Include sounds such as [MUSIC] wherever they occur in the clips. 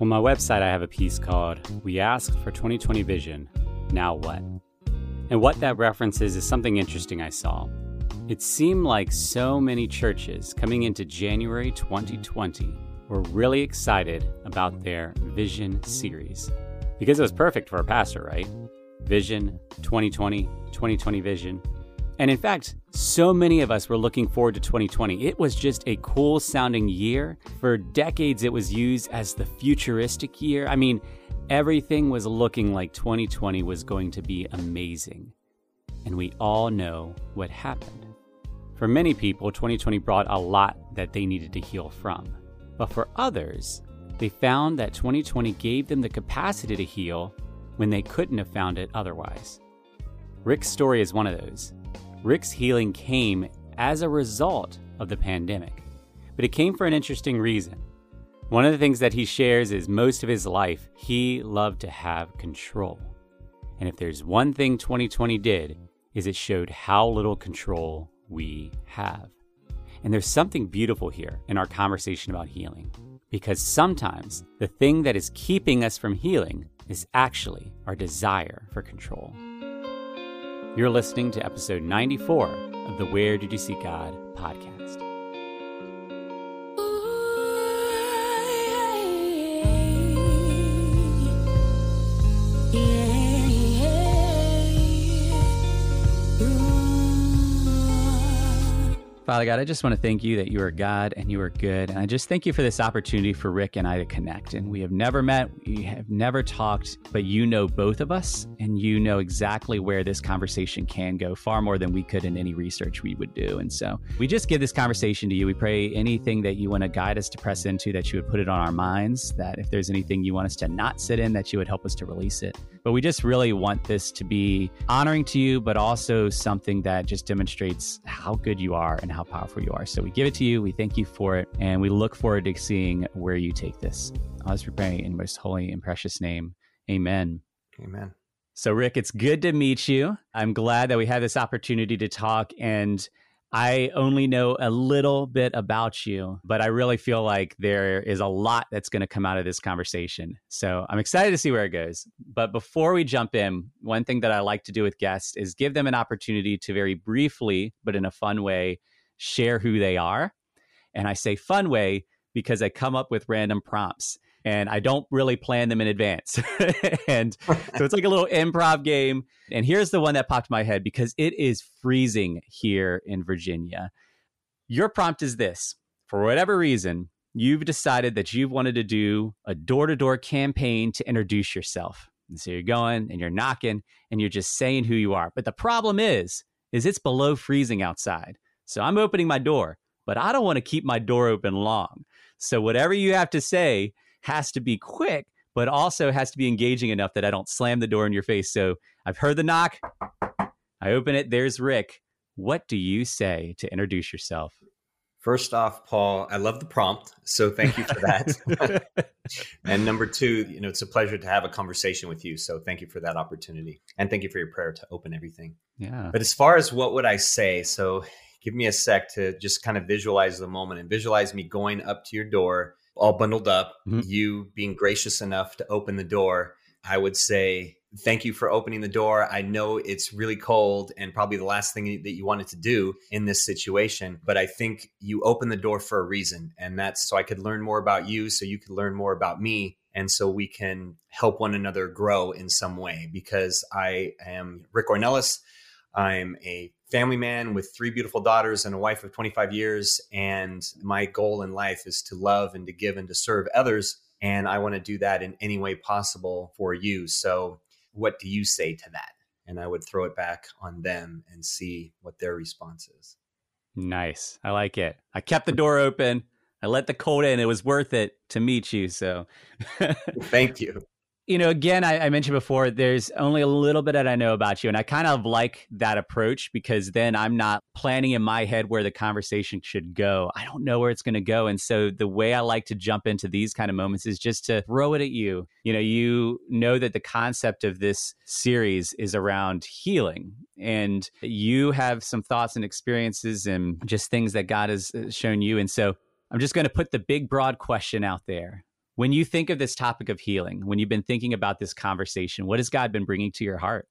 On my website, I have a piece called We Asked for 2020 Vision, Now What? And what that references is something interesting I saw. It seemed like so many churches coming into January 2020 were really excited about their Vision series because it was perfect for a pastor, right? Vision 2020, 2020 Vision. And in fact, so many of us were looking forward to 2020. It was just a cool sounding year. For decades, it was used as the futuristic year. I mean, everything was looking like 2020 was going to be amazing. And we all know what happened. For many people, 2020 brought a lot that they needed to heal from. But for others, they found that 2020 gave them the capacity to heal when they couldn't have found it otherwise. Rick's story is one of those. Rick's healing came as a result of the pandemic, but it came for an interesting reason. One of the things that he shares is most of his life, he loved to have control. And if there's one thing 2020 did, is it showed how little control we have. And there's something beautiful here in our conversation about healing, because sometimes the thing that is keeping us from healing is actually our desire for control. You're listening to episode 94 of the Where Did You See God podcast. Father God, I just want to thank you that you are God and you are good. And I just thank you for this opportunity for Rick and I to connect. And we have never met, we have never talked, but you know both of us and you know exactly where this conversation can go far more than we could in any research we would do. And so we just give this conversation to you. We pray anything that you want to guide us to press into, that you would put it on our minds, that if there's anything you want us to not sit in, that you would help us to release it. But we just really want this to be honoring to you, but also something that just demonstrates how good you are and how powerful you are. So we give it to you. We thank you for it. And we look forward to seeing where you take this. I'll just pray in most holy and precious name. Amen. Amen. So, Rick, it's good to meet you. I'm glad that we had this opportunity to talk. And I only know a little bit about you, but I really feel like there is a lot that's going to come out of this conversation. So I'm excited to see where it goes. But before we jump in, one thing that I like to do with guests is give them an opportunity to very briefly, but in a fun way, share who they are. And I say fun way because I come up with random prompts and I don't really plan them in advance. [LAUGHS] and so it's like a little improv game. And here's the one that popped my head because it is freezing here in Virginia. Your prompt is this for whatever reason, you've decided that you've wanted to do a door to door campaign to introduce yourself. And so you're going and you're knocking and you're just saying who you are. But the problem is, is it's below freezing outside. So I'm opening my door, but I don't want to keep my door open long. So whatever you have to say, has to be quick, but also has to be engaging enough that I don't slam the door in your face. So I've heard the knock. I open it. There's Rick. What do you say to introduce yourself? First off, Paul, I love the prompt. So thank you for that. [LAUGHS] and number two, you know, it's a pleasure to have a conversation with you. So thank you for that opportunity. And thank you for your prayer to open everything. Yeah. But as far as what would I say? So give me a sec to just kind of visualize the moment and visualize me going up to your door all bundled up, mm-hmm. you being gracious enough to open the door, I would say, Thank you for opening the door. I know it's really cold and probably the last thing that you wanted to do in this situation, but I think you opened the door for a reason. And that's so I could learn more about you, so you could learn more about me. And so we can help one another grow in some way because I am Rick Ornelas. I'm a family man with three beautiful daughters and a wife of 25 years. And my goal in life is to love and to give and to serve others. And I want to do that in any way possible for you. So, what do you say to that? And I would throw it back on them and see what their response is. Nice. I like it. I kept the door open. I let the cold in. It was worth it to meet you. So, thank you you know, again, I, I, mentioned before, there's only a little bit that I know about you. And I kind of like that approach because then I'm not planning in my head where the conversation should go. I don't know where it's going to go. And so the way I like to jump into these kind of moments is just to throw it at you. You know, you know that the concept of this series is around healing. And you have some thoughts and experiences and just things that God has uh, shown you. And so I'm just going to put the big, broad question out there When you think of this topic of healing, when you've been thinking about this conversation, what has God been bringing to your heart?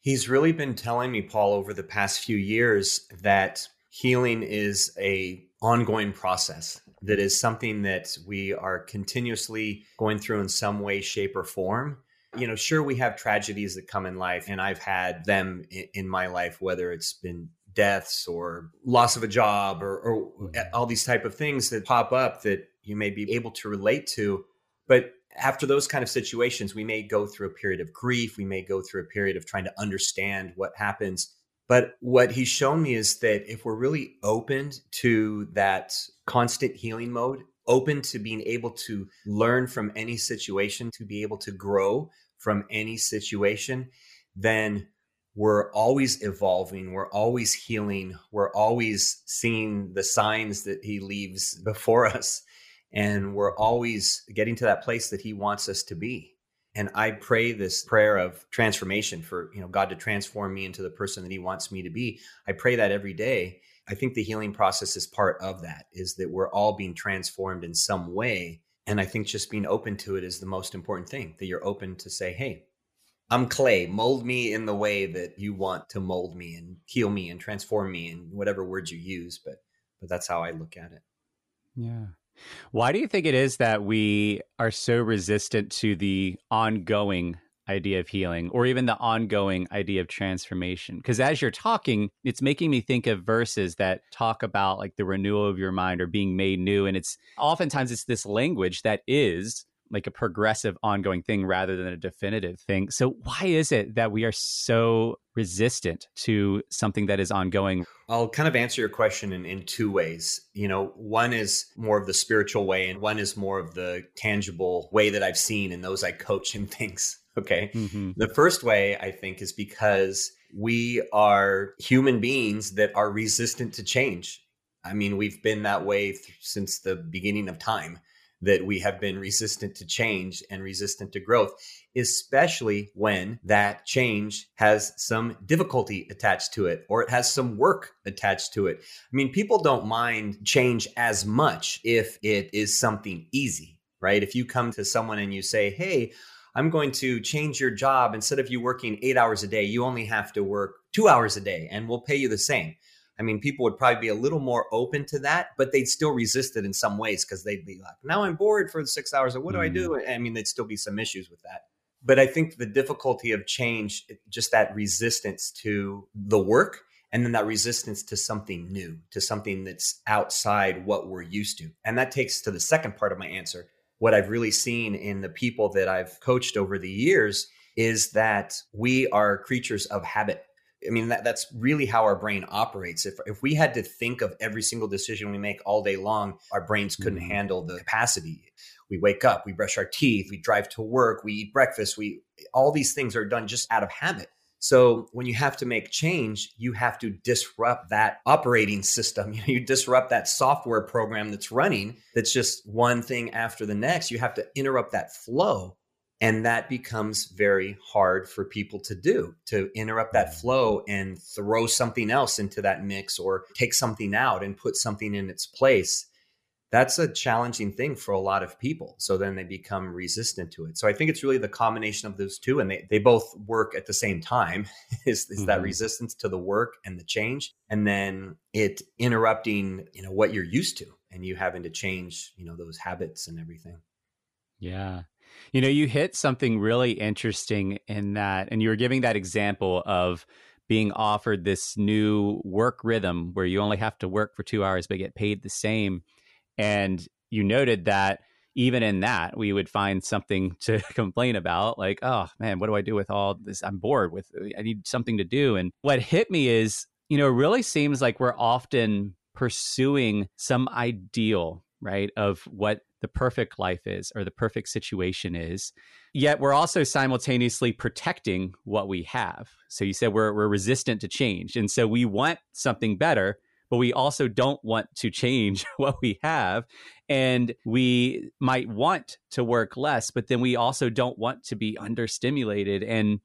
He's really been telling me, Paul, over the past few years that healing is a ongoing process that is something that we are continuously going through in some way shape or form you know sure we have tragedies that come in life and i've had them in, my life whether it's been deaths or loss of a job or, or mm-hmm. all these type of things that pop up that you may be able to relate to but after those kind of situations we may go through a period of grief we may go through a period of trying to understand what happens but what he's shown me is that if we're really open to that constant healing mode open to being able to learn from any situation to be able to grow from any situation then we're always evolving we're always healing we're always seeing the signs that he leaves before [LAUGHS] us and we're always getting to that place that he wants us to be and i pray this prayer of transformation for you know god to transform me into the person that he wants me to be i pray that every day i think the healing process is part of that is that we're all being transformed in some way and i think just being open to it is the most important thing that you're open to say hey I'm clay. Mold me in the way that you want to mold me and heal me and transform me and whatever words you use. But but that's how I look at it. Yeah. Why do you think it is that we are so resistant to the ongoing idea of healing or even the ongoing idea of transformation? Because as you're talking, it's making me think of verses that talk about like the renewal of your mind or being made new. And it's oftentimes it's this language that is like a progressive ongoing thing rather than a definitive thing. So why is it that we are so resistant to something that is ongoing? I'll kind of answer your question in, in two ways. You know, one is more of the spiritual way, and one is more of the tangible way that I've seen in those I coach and [LAUGHS] things. Okay. Mm-hmm. The first way I think is because we are human beings that are resistant to change. I mean, we've been that way th- since the beginning of time that we have been resistant to change and resistant to growth, especially when that change has some difficulty attached to it or it has some work attached to it. I mean, people don't mind change as much if it is something easy, right? If you come to someone and you say, hey, I'm going to change your job. Instead of you working eight hours a day, you only have to work two hours a day and we'll pay you the same. I mean, people would probably be a little more open to that, but they'd still resist it in some ways because they'd be like, now I'm bored for the six hours. What do mm. I do? Mm. I mean, there'd still be some issues with that. But I think the difficulty of change, just that resistance to the work and then that resistance to something new, to something that's outside what we're used to. And that takes to the second part of my answer. What I've really seen in the people that I've coached over the years is that we are creatures of habit I mean, that, that's really how our brain operates. If, if we had to think of every single decision we make all day long, our brains couldn't mm-hmm. handle the capacity. We wake up, we brush our teeth, we drive to work, we eat breakfast, we all these things are done just out of habit. So when you have to make change, you have to disrupt that operating system. [LAUGHS] You, know, you disrupt that software program that's running that's just one thing after the next. You have to interrupt that flow. And that becomes very hard for people to do to interrupt that flow and throw something else into that mix or take something out and put something in its place. That's a challenging thing for a lot of people. So then they become resistant to it. So I think it's really the combination of those two, and they, they both work at the same time [LAUGHS] is, is mm-hmm. that resistance to the work and the change, and then it interrupting, you know, what you're used to and you having to change, you know, those habits and everything. Yeah. You know, you hit something really interesting in that, and you were giving that example of being offered this new work rhythm where you only have to work for two hours but get paid the same. And you noted that even in that, we would find something [LAUGHS] to complain about, like, oh man, what do I do with all this? I'm bored with, I need something to do. And what hit me is, you know, it really seems like we're often pursuing some ideal, right, of what the perfect life is or the perfect situation is. Yet we're also simultaneously protecting what we have. So you said we're, we're resistant to change. And so we want something better, but we also don't want to change [LAUGHS] what we have. And we might want to work less, but then we also don't want to be understimulated. And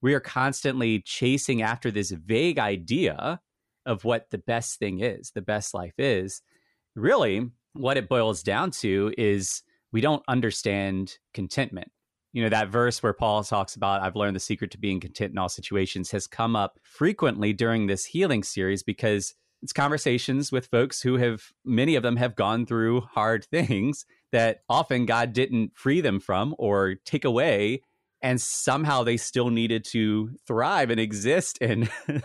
we are constantly chasing after this vague idea of what the best thing is, the best life is. Really, what it boils down to is we don't understand contentment. You know, that verse where Paul talks about, I've learned the secret to being content in all situations has come up frequently during this healing series because it's conversations with folks who have, many of them have gone through hard [LAUGHS] things that often God didn't free them from or take away and somehow they still needed to thrive and exist and [LAUGHS]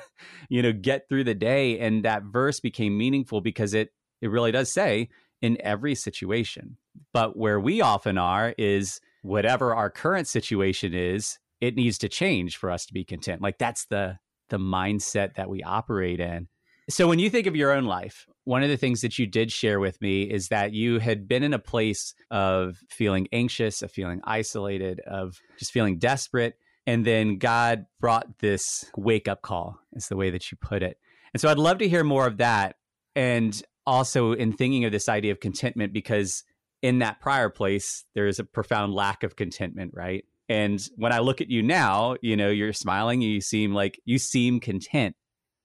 you know get through the day and that verse became meaningful because it it really does say in every situation but where we often are is whatever our current situation is it needs to change for us to be content like that's the the mindset that we operate in so when you think of your own life one of the things that you did share with me is that you had been in a place of feeling anxious, of feeling isolated, of just feeling desperate. And then God brought this wake up call, is the way that you put it. And so I'd love to hear more of that. And also in thinking of this idea of contentment, because in that prior place, there is a profound lack of contentment, right? And when I look at you now, you know, you're smiling, you seem like you seem content.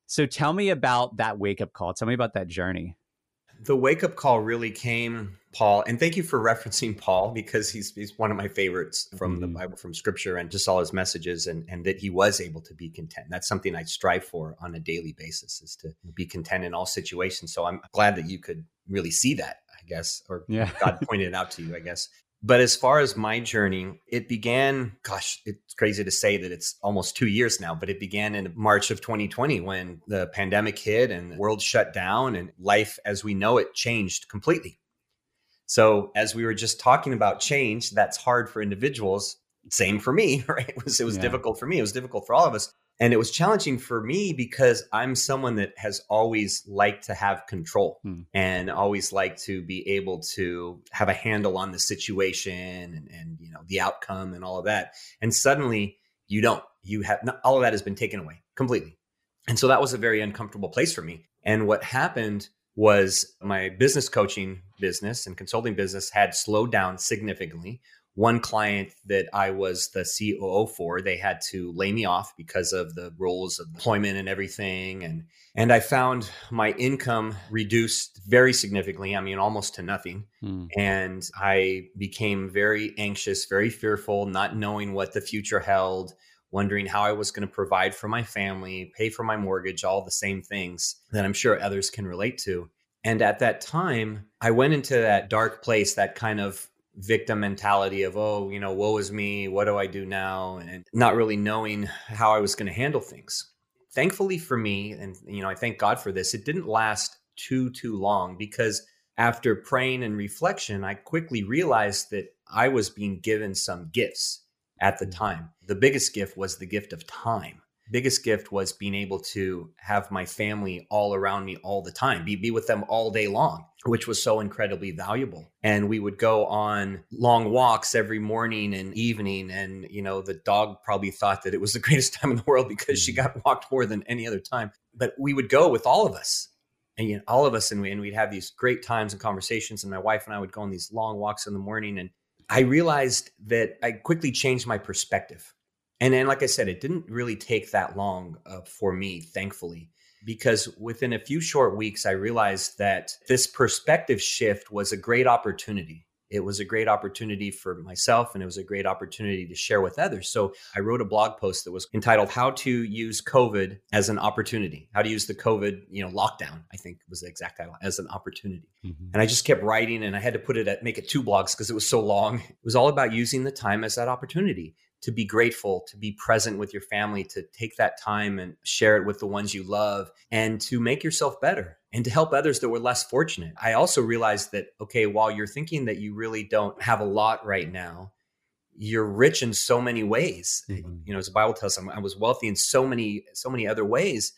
So tell me about that wake up call. Tell me about that journey. The wake up call really came, Paul, and thank you for referencing Paul because he's he's one of my favorites from mm. the Bible, from Scripture, and just all his messages, and and that he was able to be content. That's something I strive for on a daily basis, is to be content in all situations. So I'm glad that you could really see that, I guess, or yeah. God [LAUGHS] pointed it out to you, I guess. But as far as my journey, it began, gosh, it's crazy to say that it's almost two years now, but it began in March of 2020 when the pandemic hit and the world shut down and life as we know it changed completely. So, as we were just talking about change, that's hard for individuals. Same for me, [LAUGHS] right? It was, it was yeah. difficult for me. It was difficult for all of us. And it was challenging for me because I'm someone that has always liked to have control hmm. and always liked to be able to have a handle on the situation and, and, you know the outcome and all of that. And suddenly you don't. You have not, all of that has been taken away completely. And so that was a very uncomfortable place for me. And what happened was my business coaching business and consulting business had slowed down significantly one client that I was the COO for, they had to lay me off because of the rules of employment and everything. And and I found my income reduced very significantly. I mean, almost to nothing. Hmm. And I became very anxious, very fearful, not knowing what the future held, wondering how I was going to provide for my family, pay for my mortgage, all the same things that I'm sure others can relate to. And at that time, I went into that dark place, that kind of victim mentality of oh you know woe is me what do i do now? and not really knowing how i was going to handle things. Thankfully for me and you know i thank god for this it didn't last too too long because after praying and reflection i quickly realized that i was being given some gifts at the mm. time. The biggest gift was the gift of time biggest gift was being able to have my family all around me all the time, be, be with them all day long, which was so incredibly valuable. And we would go on long walks every morning and evening. And, you know, the dog probably thought that it was the [LAUGHS] greatest time in the world because she mm-hmm. got walked more than any other time. But we would go with all of us. And you know, all of us, and, we, and we'd have these great times and conversations. And my wife and I would go on these long walks in the morning. And I realized that I quickly changed my perspective and then, like I said, it didn't really take that long uh, for me, thankfully, because within a few short weeks, I realized that this perspective shift was a great opportunity. It was a great opportunity for myself and it was a great opportunity to share with others. So I wrote a blog post that was entitled How to Use COVID as an Opportunity. How to use the COVID, you know, lockdown, I think was the exact title, as an opportunity. Mm-hmm. And I just kept writing and I had to put it at make it two blogs because it was so long. It was all about using the time as that opportunity to be grateful, to be present with your family, to take that time and share it with the ones you love, and to make yourself better and to help others that were less fortunate. I also realized that, okay, while you're thinking that you really don't have a lot right now, you're rich in so many ways. Mm-hmm. You know, as the Bible tells us, I was wealthy in so many, so many other ways.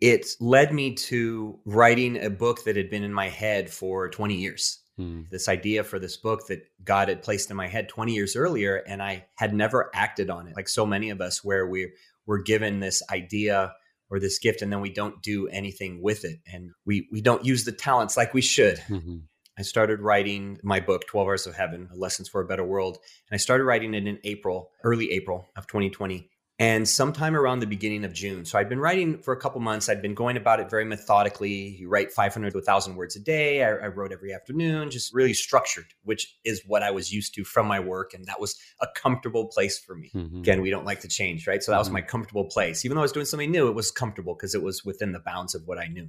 It led me to writing a book that had been in my head for 20 years Hmm. This idea for this book that God had placed in my head 20 years earlier, and I had never acted on it. Like so many of us, where we were given this idea or this gift, and then we don't do anything with it, and we we don't use the talents like we should. Mm-hmm. I started writing my book, 12 Hours of Heaven Lessons for a Better World. And I started writing it in April, early April of 2020. And sometime around the beginning of June. So I'd been writing for a couple months. I'd been going about it very methodically. You write 500 to 1,000 words a day. I, I, wrote every afternoon, just really structured, which is what I was used to from my work. And that was a comfortable place for me. Mm-hmm. Again, we don't like to change, right? So that was mm-hmm. my comfortable place. Even though I was doing something new, it was comfortable because it was within the bounds of what I knew.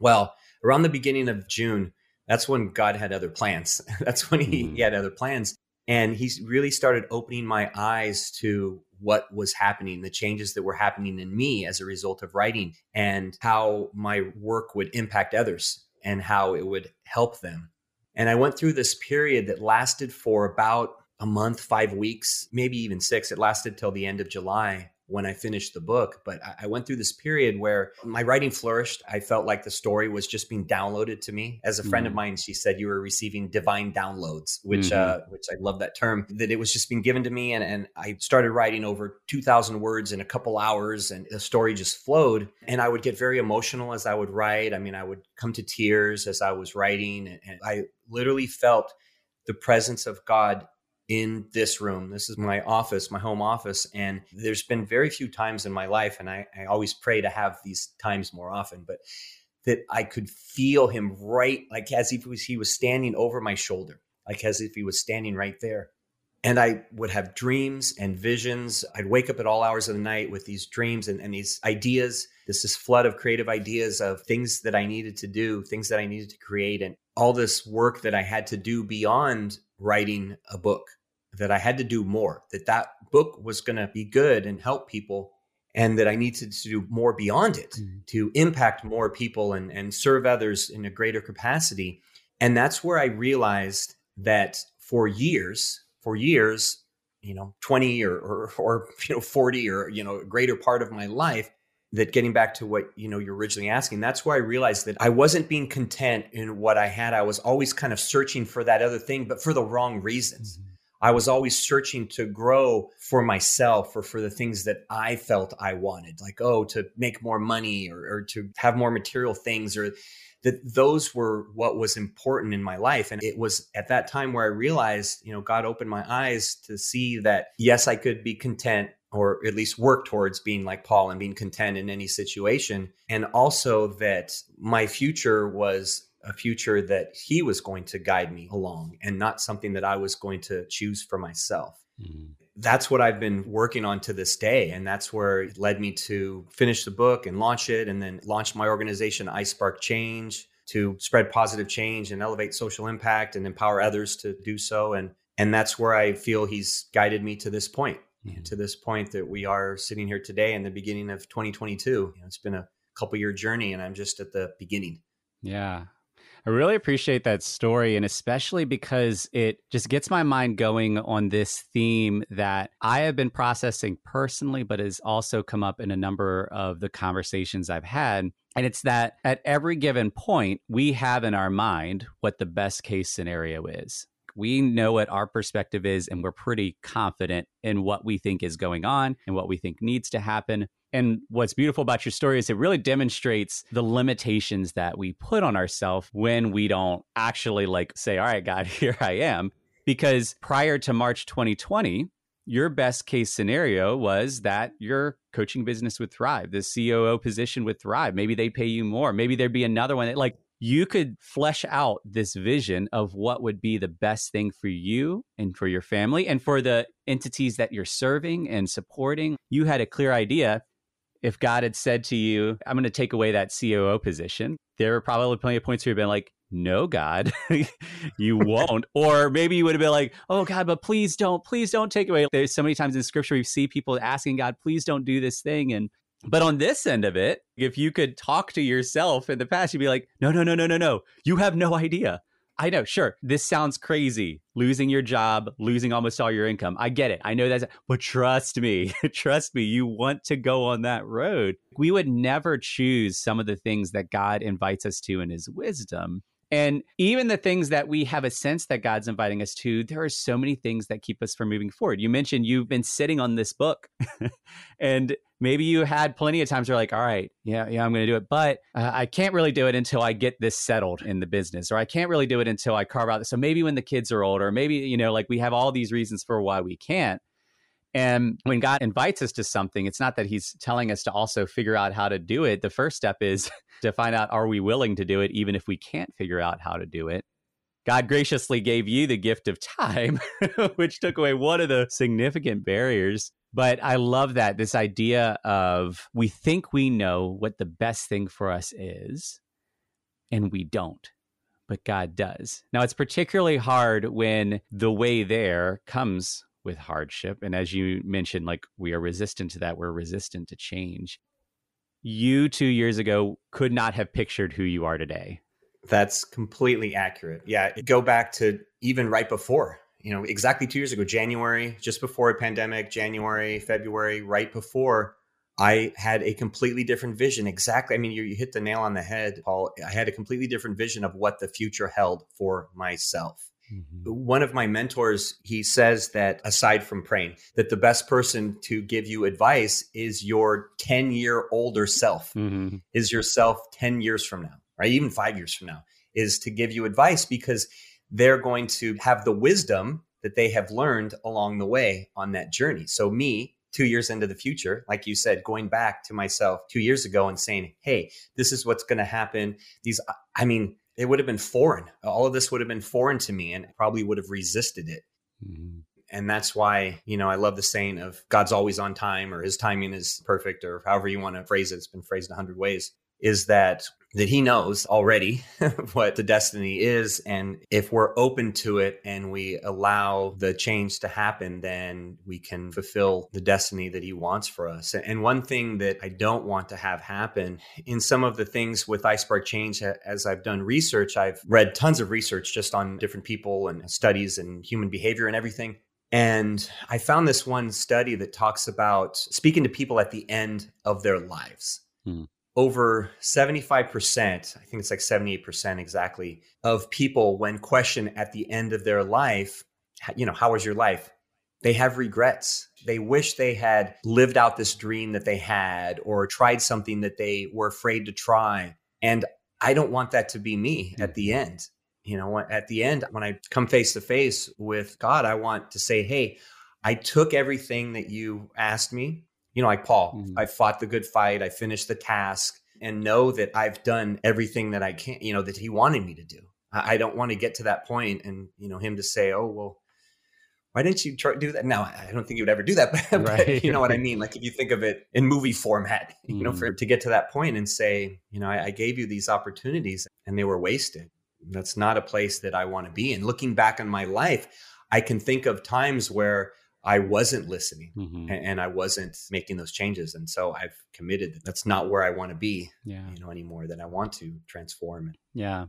Well, around the beginning of June, that's when God had other plans. [LAUGHS] that's when he, mm-hmm. he had other plans. And he really started opening my eyes to what was happening, the changes that were happening in me as a result of writing, and how my work would impact others and how it would help them. And I went through this period that lasted for about a month, five weeks, maybe even six. It lasted till the end of July when I finished the book. But I went through this period where my writing flourished. I felt like the story was just being downloaded to me. As a friend mm-hmm. of mine, she said you were receiving divine downloads, which mm-hmm. uh, which I love that term. That it was just being given to me, and and I started writing over two thousand words in a couple hours, and the story just flowed. And I would get very emotional as I would write. I mean, I would come to tears as I was writing, and I literally felt the presence of God in this room. This is my office, my home office. And there's been very few times in my life, and I, I always pray to have these times more often, but that I could feel him right, like as if he was, he was standing over my shoulder, like as if he was standing right there. And I would have dreams and visions. I'd wake up at all hours of the night with these dreams and, and these ideas, this, this flood of creative ideas of things that I needed to do, things that I needed to create, and all this work that I had to do beyond writing a book that I had to do more, that that book was going to be good and help people, and that I needed to do more beyond it mm-hmm. to impact more people and, and serve others in a greater capacity. And that's where I realized that for years, for years, you know, 20 or, or, or you know, 40 or, you know, a greater part of my life, that getting back to what you know you're originally asking that's where i realized that i wasn't being content in what i had i was always kind of searching for that other thing but for the wrong reasons mm-hmm. I was always searching to grow for myself or for the things that I felt I wanted, like, oh, to make more money or, or to have more material things or that those were what was important in my life. And it was at that time where I realized, you know, God opened my eyes to see that, yes, I could be content or at least work towards being like Paul and being content in any situation. And also that my future was a future that he was going to guide me along and not something that I was going to choose for myself. Mm-hmm. That's what I've been working on to this day. And that's where it led me to finish the book and launch it and then launch my organization, I Spark Change, to spread positive change and elevate social impact and empower others to do so. And and that's where I feel he's guided me to this point, mm-hmm. to this point that we are sitting here today in the beginning of 2022. You know, it's been a couple year journey and I'm just at the beginning. Yeah. I really appreciate that story, and especially because it just gets my mind going on this theme that I have been processing personally, but has also come up in a number of the conversations I've had. And it's that at every given point, we have in our mind what the best case scenario is. We know what our perspective is, and we're pretty confident in what we think is going on and what we think needs to happen. And what's beautiful about your story is it really demonstrates the limitations that we put on ourselves when we don't actually like say, all right, God, [LAUGHS] here I am. Because prior to March 2020, your best case scenario was that your coaching business would thrive, the COO position would thrive. Maybe they pay you more. Maybe there'd be another one like you could flesh out this vision of what would be the best thing for you and for your family and for the entities that you're serving and supporting. You had a clear idea if God had said to you, I'm going to take away that COO position, there were probably plenty of points where you've been like, no, God, [LAUGHS] you won't. or maybe you would have been like, oh, God, but please don't, please don't take away. There's so many times in scripture we see people asking God, please don't do this thing. And but on this end of it, if you could talk to yourself in the past, you'd be like, no, no, no, no, no, no. You have no idea. I know, sure, this sounds crazy. Losing your job, losing almost all your income. I get it. I know that, but trust me, [LAUGHS] trust me, you want to go on that road. We would never choose some of the things that God invites us to in his wisdom. And even the things that we have a sense that God's inviting us to, there are so many things that keep us from moving forward. You mentioned you've been sitting on this book [LAUGHS] and maybe you had plenty of times where like all right yeah yeah i'm going to do it but uh, i can't really do it until i get this settled in the business or i can't really do it until i carve out so maybe when the kids are older maybe you know like we have all these reasons for why we can't And when God invites us to something, it's not that he's telling us to also figure out how to do it. The first step is [LAUGHS] to find out are we willing to do it, even if we can't figure out how to do it. God graciously gave you the gift of time, [LAUGHS] which took away one of the significant barriers. But I love that this idea of we think we know what the best thing for us is, and we don't, but God does. Now, it's particularly hard when the way there comes with hardship. And as you mentioned, like we are resistant to that, we're resistant to change. You two years ago could not have pictured who you are today. That's completely accurate. Yeah. Go back to even right before, you know, exactly two years ago, January, just before a pandemic, January, February, right before, I had a completely different vision. Exactly. I mean, you, you hit the nail on the head, Paul. I had a completely different vision of what the future held for myself. Mm-hmm. One of my mentors, he says that aside from praying, that the best person to give you advice is your 10 year older self, mm-hmm. is yourself 10 years from now, right? Even five years from now, is to give you advice because they're going to have the wisdom that they have learned along the way on that journey. So, me, two years into the future, like you said, going back to myself two years ago and saying, Hey, this is what's going to happen. These, I mean, it would have been foreign. All of this would have been foreign to me and probably would have resisted it. Mm-hmm. And that's why, you know, I love the saying of God's always on time or his timing is perfect or however you want to phrase it. It's been phrased a hundred ways is that that he knows already [LAUGHS] what the destiny is. And if we're open to it and we allow the change to happen then we can fulfill the destiny that he wants for us. And one thing that i don't want to have happen in some of the things with iSpark change as i've done research i've read tons of research just on different people and studies and human behavior and everything. And I found this one study that talks about speaking to people at the end of their lives. Hmm over 75%, I think it's like 78% exactly, of people, when questioned at the end of their life, you know, how was your life? They have regrets. They wish they had lived out this dream that they had or tried something that they were afraid to try. And I don't want that to be me at the mm-hmm. end. You know, at the end, when I come face to face with God, I want to say, hey, I took everything that you asked me you know, like Paul, mm-hmm. I fought the good fight, I finished the task, and know that I've done everything that I can, you know, that he wanted me to do. I, I don't want to get to that point and, you know, him to say, oh, well, why didn't you try do that? Now, I don't think he would ever do that. [LAUGHS] But, right. but, you know what I [LAUGHS] mean? Like if you think of it in movie format, [LAUGHS] you know, for mm-hmm. to get to that point and say, you know, I, I gave you these opportunities and they were wasted. That's not a place that I want to be. And looking back on my life, I can think of times where I wasn't listening mm-hmm. and, and, I wasn't making those changes. And so I've committed that that's not where I want to be, yeah. you know, anymore, that I want to transform. Yeah.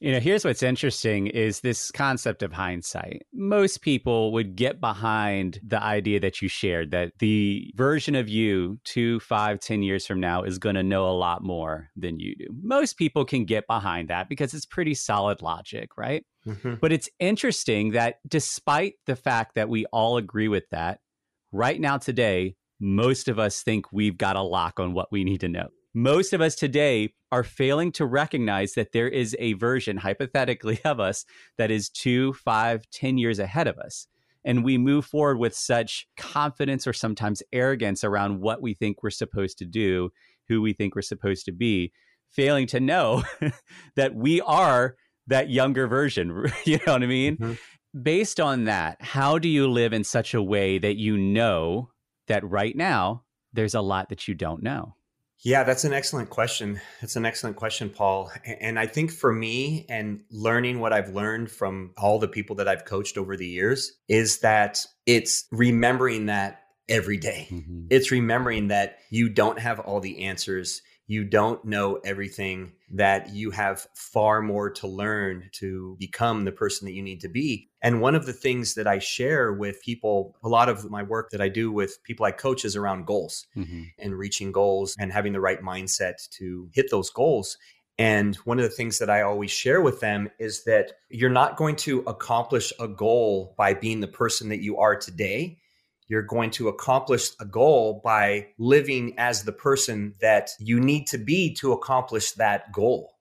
You know, here's what's interesting is this concept of hindsight. Most people would get behind the idea that you shared that the version of you two, five, ten years from now is going to know a lot more than you do. Most people can get behind that because it's pretty solid logic, right? Mm-hmm. But it's interesting that despite the fact that we all agree with that, right now, today, most of us think we've got a lock on what we need to know most of us today are failing to recognize that there is a version, hypothetically, [LAUGHS] of us that is two, five, ten years ahead of us. And we move forward with such confidence or sometimes arrogance around what we think we're supposed to do, who we think we're supposed to be, failing to know [LAUGHS] that we are that younger version. [LAUGHS] you know what I mean? Mm-hmm. Based on that, how do you live in such a way that you know that right now there's a lot that you don't know? Yeah, that's an excellent question. It's an excellent question, Paul. And I think for me and learning what I've learned from all the people that I've coached over the years is that it's remembering that every day. Mm-hmm. It's remembering that you don't have all the answers you don't know everything, that you have far more to learn to become the person that you need to be. And one of the things that I share with people, a lot of my work that I do with people I coach is around goals mm-hmm. and reaching goals and having the right mindset to hit those goals. And one of the things that I always share with them is that you're not going to accomplish a goal by being the person that you are today you're going to accomplish a goal by living as the person that you need to be to accomplish that goal.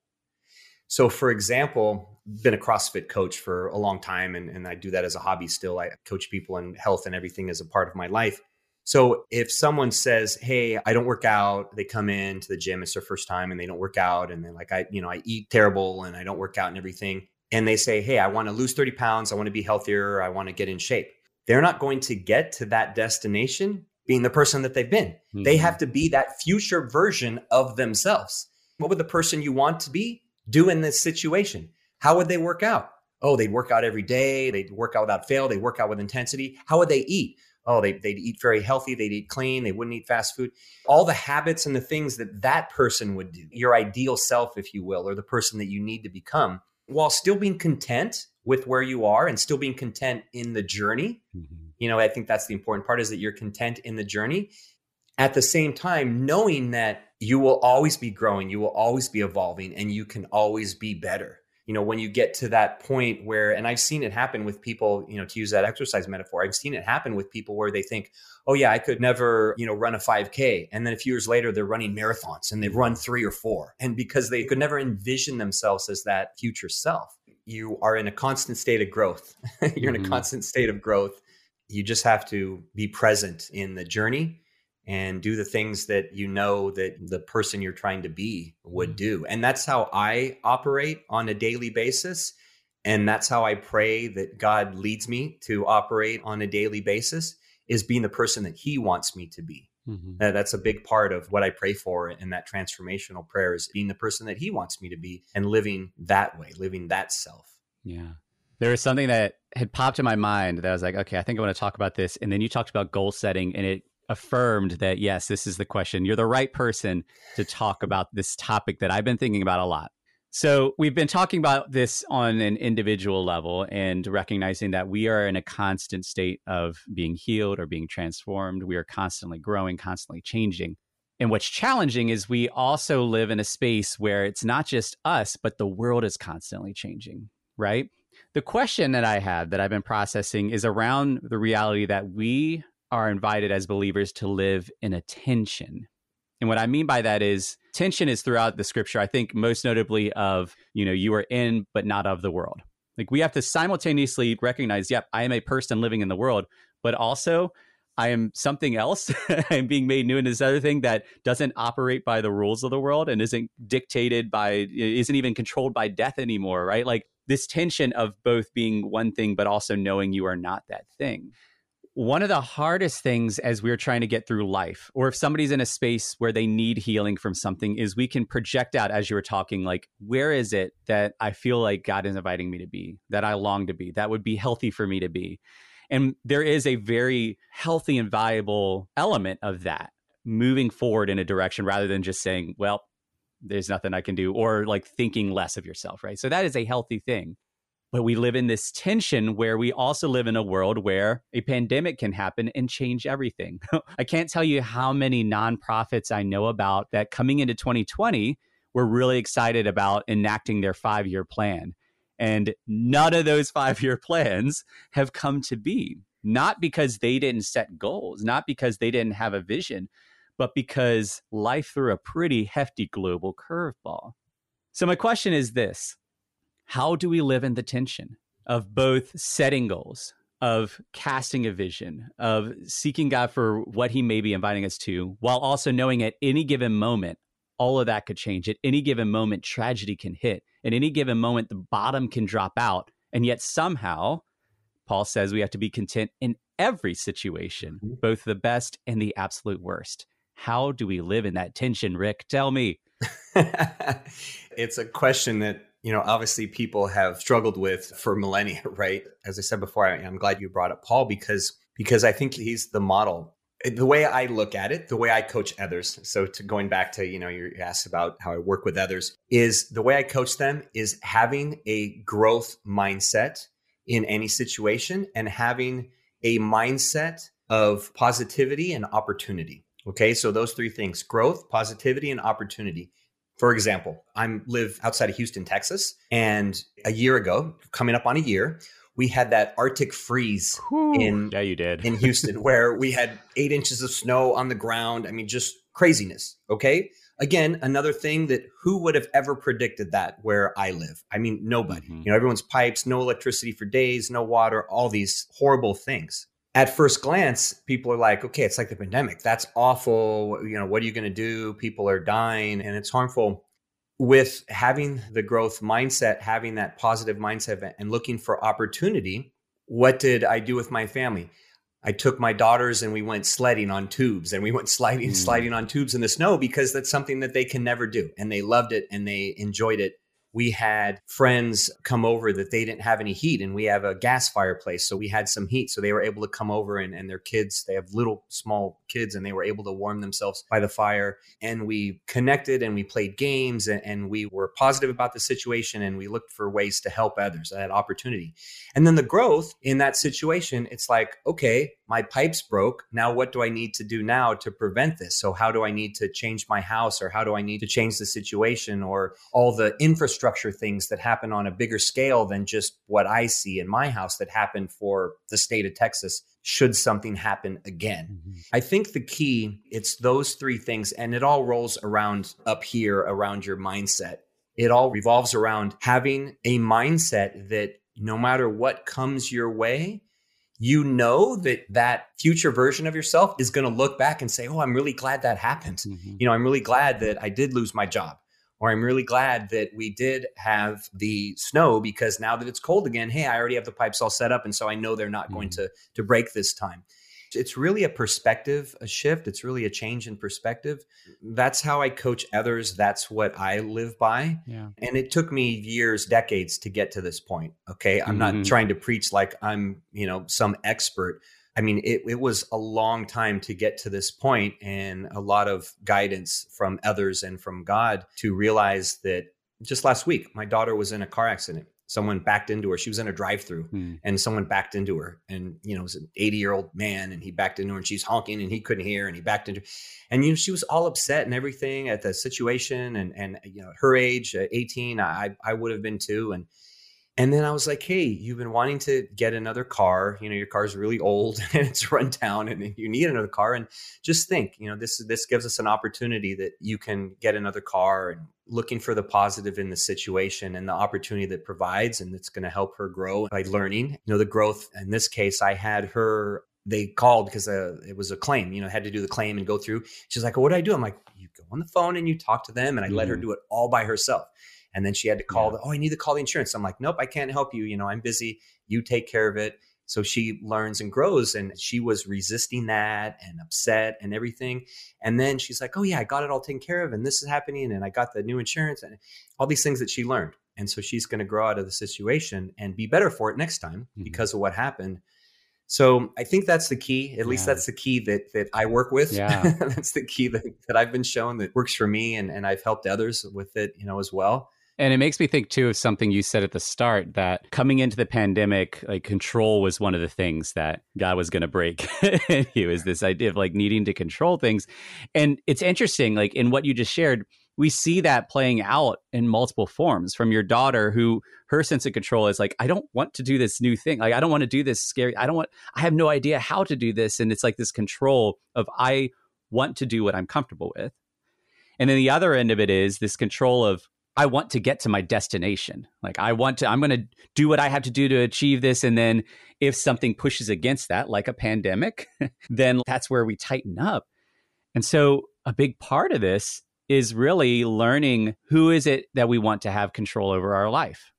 So, for example, been a CrossFit coach for a long time and, and I do that as a hobby still. I coach people in health and everything as a part of my life. So if someone says, "Hey, I don't work out," they come in to the gym, it's their first time, and they don't work out, and they're like, "I, you know, I eat terrible and I don't work out and everything," and they say, "Hey, I want to lose thirty pounds, I want to be healthier, I want to get in shape," they're not going to get to that destination being the person that they've been. Mm-hmm. They have to be that future version of themselves. What would the person you want to be do in this situation? How would they work out? Oh, they'd work out every day. They'd work out without fail. They'd work out with intensity. How would they eat? oh, they, they'd eat very healthy, they'd eat clean, they wouldn't eat fast food. All the habits and the things that that person would do, your ideal self, if you will, or the person that you need to become, while still being content with where you are and still being content in the journey. Mm-hmm. You know, I think that's the important part is that you're content in the journey. At the same time, knowing that you will always be growing, you will always be evolving, and you can always be better you know when you get to that point where and i've seen it happen with people you know to use that exercise metaphor i've seen it happen with people where they think oh yeah i could never you know run a 5k and then a few years later they're running marathons and they've run three or four and because they could never envision themselves as that future self you are in a constant state of growth [LAUGHS] you're mm-hmm. in a mm-hmm. constant state of growth you just have to be present in the journey and do the things that you know that the person you're trying to be would mm-hmm. do. And that's how I operate on a daily basis. And that's how I pray that God leads me to operate on a daily basis is being the person that he wants me to be. Mm-hmm. that's a big part of what I pray for in that transformational prayer is being the person that he wants me to be and living that way, living that self. Yeah. There was something that had popped in my mind that I was like, okay, I think I want to talk about this. And then you talked about goal setting and it affirmed that yes, this is the question. You're the right person to talk about this topic that I've been thinking about a lot. So, we've been talking about this on an individual level and recognizing that we are in a constant state of being healed or being transformed. We are constantly growing, constantly changing. And what's challenging is we also live in a space where it's not just us, but the world is constantly changing, right? The question that I have that I've been processing is around the reality that we are invited as believers to live in a tension. And what I mean by that is tension is throughout the scripture, I think most notably of, you know, you are in but not of the world. Like we have to simultaneously recognize, yep, I am a person living in the world, but also I am something else. [LAUGHS] I'm being made new in this other thing that doesn't operate by the rules of the world and isn't dictated by, isn't even controlled by death anymore, right? Like this tension of both being one thing, but also knowing you are not that thing one of the hardest things as we're trying to get through life, or if somebody's in a space where they need healing from something, is we can project out as you were talking, like, where is it that I feel like God is inviting me to be, that I long to be, that would be healthy for me to be? And there is a very healthy and viable element of that moving forward in a direction rather than just saying, well, there's nothing I can do, or like thinking less of yourself, right? So that is a healthy thing. But we live in this tension where we also live in a world where a pandemic can happen and change everything. [LAUGHS] I can't tell you how many nonprofits I know about that coming into 2020 were really excited about enacting their five year plan. And none of those five year plans have come to be, not because they didn't set goals, not because they didn't have a vision, but because life threw a pretty hefty global curveball. So, my question is this how do we live in the tension of both setting goals, of casting a vision, of seeking God for what He may be inviting us to, while also knowing at any given moment, all of that could change. At any given moment, tragedy can hit. At any given moment, the bottom can drop out. And yet, somehow, Paul says we have to be content in every situation, mm-hmm. both the best and the absolute worst. How do we live in that tension, Rick? Tell me. [LAUGHS] it's a question that you know, obviously people have struggled with for millennia, [LAUGHS] right? As I said before, I, am glad you brought up Paul because because I think he's the model. The way I look at it, the way I coach others. So to going back to, you know, you asked about how I work with others is the way I coach them is having a growth mindset in any situation and having a mindset of positivity and opportunity. Okay. So those three things, growth, positivity, and opportunity. For example, I live outside of Houston, Texas, and a year ago, coming up on a year, we had that Arctic freeze Whew. in yeah, you did in Houston, [LAUGHS] where we had eight inches of snow on the ground. I mean, just craziness. Okay, again, another thing that who would have ever predicted that where I live? I mean, nobody. Mm-hmm. You know, everyone's pipes, no electricity for days, no water, all these horrible things. At first glance, people are like, okay, it's like the pandemic. That's awful. You know, what are you going to do? People are dying and it's harmful. With having the growth mindset, having that positive mindset and looking for opportunity, what did I do with my family? I took my daughters and we went sledding on tubes and we went sliding, mm. sliding on tubes in the snow because that's something that they can never do. And they loved it and they enjoyed it we had friends come over that they didn't have any heat and we have a gas fireplace so we had some heat so they were able to come over and, and their kids they have little small kids and they were able to warm themselves by the fire. And we connected and we played games and, and we were positive about the situation and we looked for ways to help others. That opportunity. And then the growth in that situation it's like okay my pipes broke now what do i need to do now to prevent this so how do i need to change my house or how do i need to change the situation or all the infrastructure things that happen on a bigger scale than just what I see in my house that happened for the state of Texas should something happen again. Mm-hmm. I think the key it's those three things and it all rolls around up here around your mindset. It all revolves around having a mindset that no matter what comes your way, you know that that future version of yourself is going to look back and say, "Oh, I'm really glad that happened." Mm-hmm. You know, I'm really glad that I did lose my job or I'm really glad that we did have the snow because now that it's cold again, hey, I already have the pipes all set up. And so I know they're not mm-hmm. going to, to break this time. It's really a perspective, a shift. It's really a change in perspective. That's how I coach others. That's what I live by. Yeah. And it took me years, decades to get to this point. Okay. I'm mm-hmm. not trying to preach like I'm, you know, some expert I mean, it, it was a long time to get to this point and a lot of guidance from others and from God to realize that just last week, my daughter was in a car accident. Someone backed into her. She was in a drive through hmm. and someone backed into her. And, you know, it was an 80 year old man and he backed into her and she's honking and he couldn't hear and he backed into her. And, you know, she was all upset and everything at the situation. And, and you know, her age, uh, 18, I, I would have been too. And, and then I was like, hey, you've been wanting to get another car. You know, your car's really old [LAUGHS] and it's run down and you need another car. And just think, you know, this this gives us an opportunity that you can get another car and looking for the positive in the situation and the opportunity that provides and it's going to help her grow by learning. You know, the growth in this case, I had her they called because uh, it was a claim, you know, had to do the claim and go through. She's like, well, what do I do? I'm like, you go on the phone and you talk to them. And I mm-hmm. let her mm-hmm. do it all by herself. And then she had to call yeah. the, oh, I need to call the insurance. I'm like, nope, I can't help you. You know, I'm busy. You take care of it. So she learns and grows. And she was resisting that and upset and everything. And then she's like, oh, yeah, I got it all taken care of. And this is happening. And I got the new insurance and all these things that she learned. And so she's going to grow out of the situation and be better for it next time mm-hmm. because of what happened. So I think that's the key. At yeah. least that's the key that that I work with. Yeah. [LAUGHS] that's the key that, that I've been shown that works for me and, and I've helped others with it, you know, as well. And it makes me think too of something you said at the start that coming into the pandemic, like control was one of the things that God was going to break. [LAUGHS] in you was this idea of like needing to control things. And it's interesting, like in what you just shared, we see that playing out in multiple forms from your daughter who her sense of control is like i don't want to do this new thing like i don't want to do this scary i don't want i have no idea how to do this and it's like this control of i want to do what i'm comfortable with and then the other end of it is this control of I want to get to my destination. Like I want to, I'm going to do what I have to do to achieve this. And then if something pushes against that, like a pandemic, [LAUGHS] then that's where we tighten up. And so a big part of this is really learning who is it that we want to have control over our life.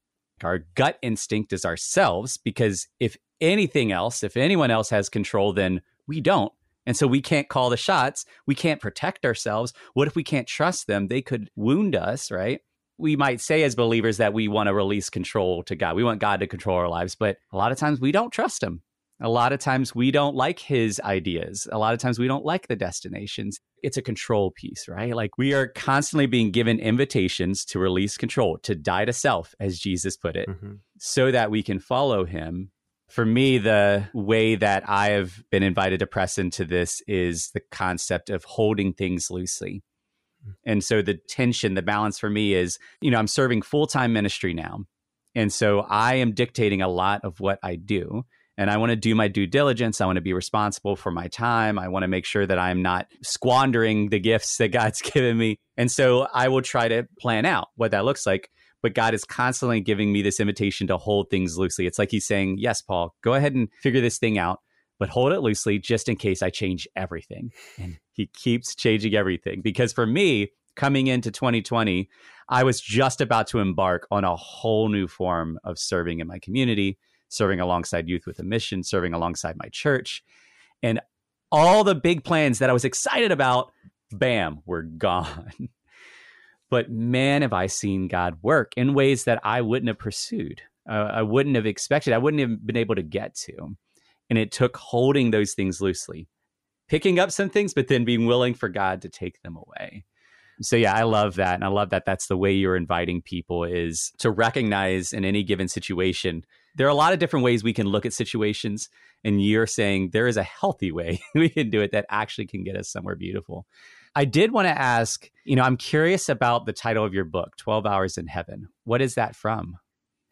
Our gut instinct is ourselves, because if anything else, if anyone else has control, then we don't. And so we can't call the shots. We can't protect ourselves. What if we can't trust them? They could wound us, right? We might say as believers that we want to release control to God. We want God to control our lives, but a lot of times we don't trust him. A lot of times we don't like his ideas. A lot of times we don't like the destinations. It's a control piece, right? Like we are constantly being given invitations to release control, to die to self, as Jesus put it, mm-hmm. so that we can follow him. For me, the way that I have been invited to press into this is the concept of holding things loosely. And so the tension, the balance for me is, you know, I'm serving full time ministry now. And so I am dictating a lot of what I do. and I want to do my due diligence. I want to be responsible for my time. I want to make sure that I'm not squandering the gifts that God's [LAUGHS] given me. And so I will try to plan out what that looks like. But God is constantly giving me this invitation to hold things loosely. It's like He's saying, Yes, Paul, go ahead and figure this thing out, but hold it loosely just in case I change everything. And He keeps changing everything. Because for me, coming into 2020, I was just about to embark on a whole new form of serving in my community serving alongside Youth with a Mission, serving alongside my church. And all the big plans that I was excited about, bam, were gone. [LAUGHS] but man, have I seen God work in ways that I wouldn't have pursued, uh, I wouldn't have expected, I wouldn't have been able to get to. And it took holding those things loosely, picking up some things, but then being willing for God to take them away. So yeah, I love that. And I love that that's the way you're inviting people is to recognize in any given situation there are a lot of different ways we can look at situations and you're saying there is a healthy way [LAUGHS] we can do it that actually can get us somewhere beautiful i did want to ask you know i'm curious about the title of your book 12 hours in heaven what is that from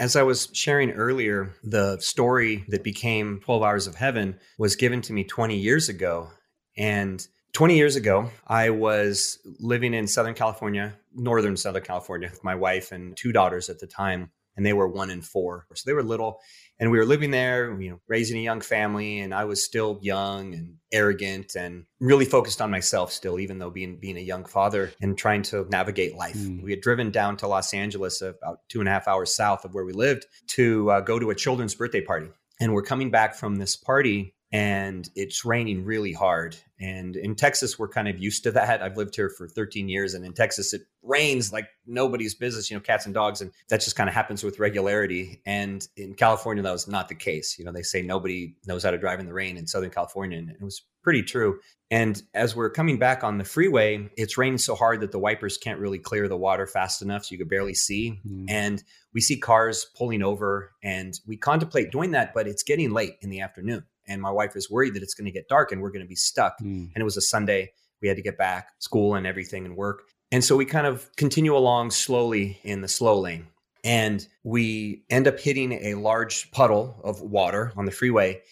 as I was sharing earlier, the story that became 12 Hours of Heaven was given to me 20 years ago. And 20 years ago, I was living in Southern California, Northern Southern California, with my wife and two daughters at the time and they were one and four. So they were little, and we were living there, you know, raising a young family, and I was still young and arrogant and really focused on myself still, even though being being a young father and trying to navigate life. Mm. We had driven down to Los Angeles, about two and a half hours south of where we lived, to uh, go to a children's birthday party, and we're coming back from this party and it's raining really hard. And in Texas, we're kind of used to that. I've lived here for 13 years, and in Texas, it rains like nobody's business, you know, cats and dogs. And that just kind of happens with regularity. And in California, that was not the case. You know, they say nobody knows how to drive in the rain in Southern California, and it was pretty true. And as we're coming back on the freeway, it's raining so hard that the wipers can't really clear the water fast enough. So you could barely see. Mm. And we see cars pulling over, and we contemplate doing that, but it's getting late in the afternoon and my wife is worried that it's going to get dark and we're going to be stuck. Mm. And it was a Sunday. We had to get back, school and everything and work. And so we kind of continue along slowly in the slow lane. And we end up hitting a large puddle of water on the freeway.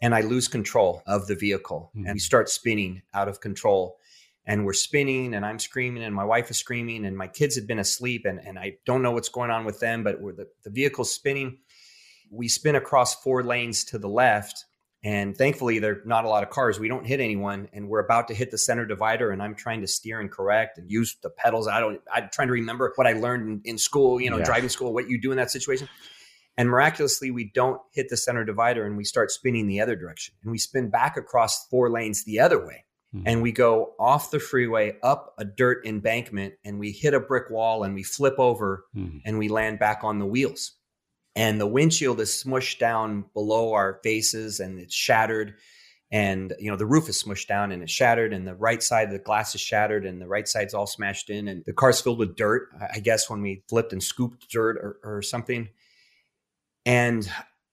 And I lose control of the vehicle mm. and we start spinning out of control. And we're spinning and I'm screaming and my wife is screaming and my kids had been asleep and, and I don't know what's going on with them, but we're the, the vehicle's spinning. We spin across four lanes to the left and thankfully, there are not a lot of cars. We don't hit anyone, and we're about to hit the center divider. And I'm trying to steer and correct and use the pedals. I don't. I'm trying to remember what I learned in, in school. You know, yeah. driving school, what you do in that situation. And miraculously, we don't hit the center divider, and we start spinning the other direction. And we spin back across four lanes the other way. Mm-hmm. And we go off the freeway, up a dirt embankment, and we hit a brick wall, and we flip over, mm-hmm. and we land back on the wheels and the windshield is smushed down below our faces and it's shattered. And you know the roof is smushed down and it's shattered and the right side of the glass is shattered and the right side's all smashed in and the car's filled with dirt i guess when we flipped and scooped dirt or, or something. And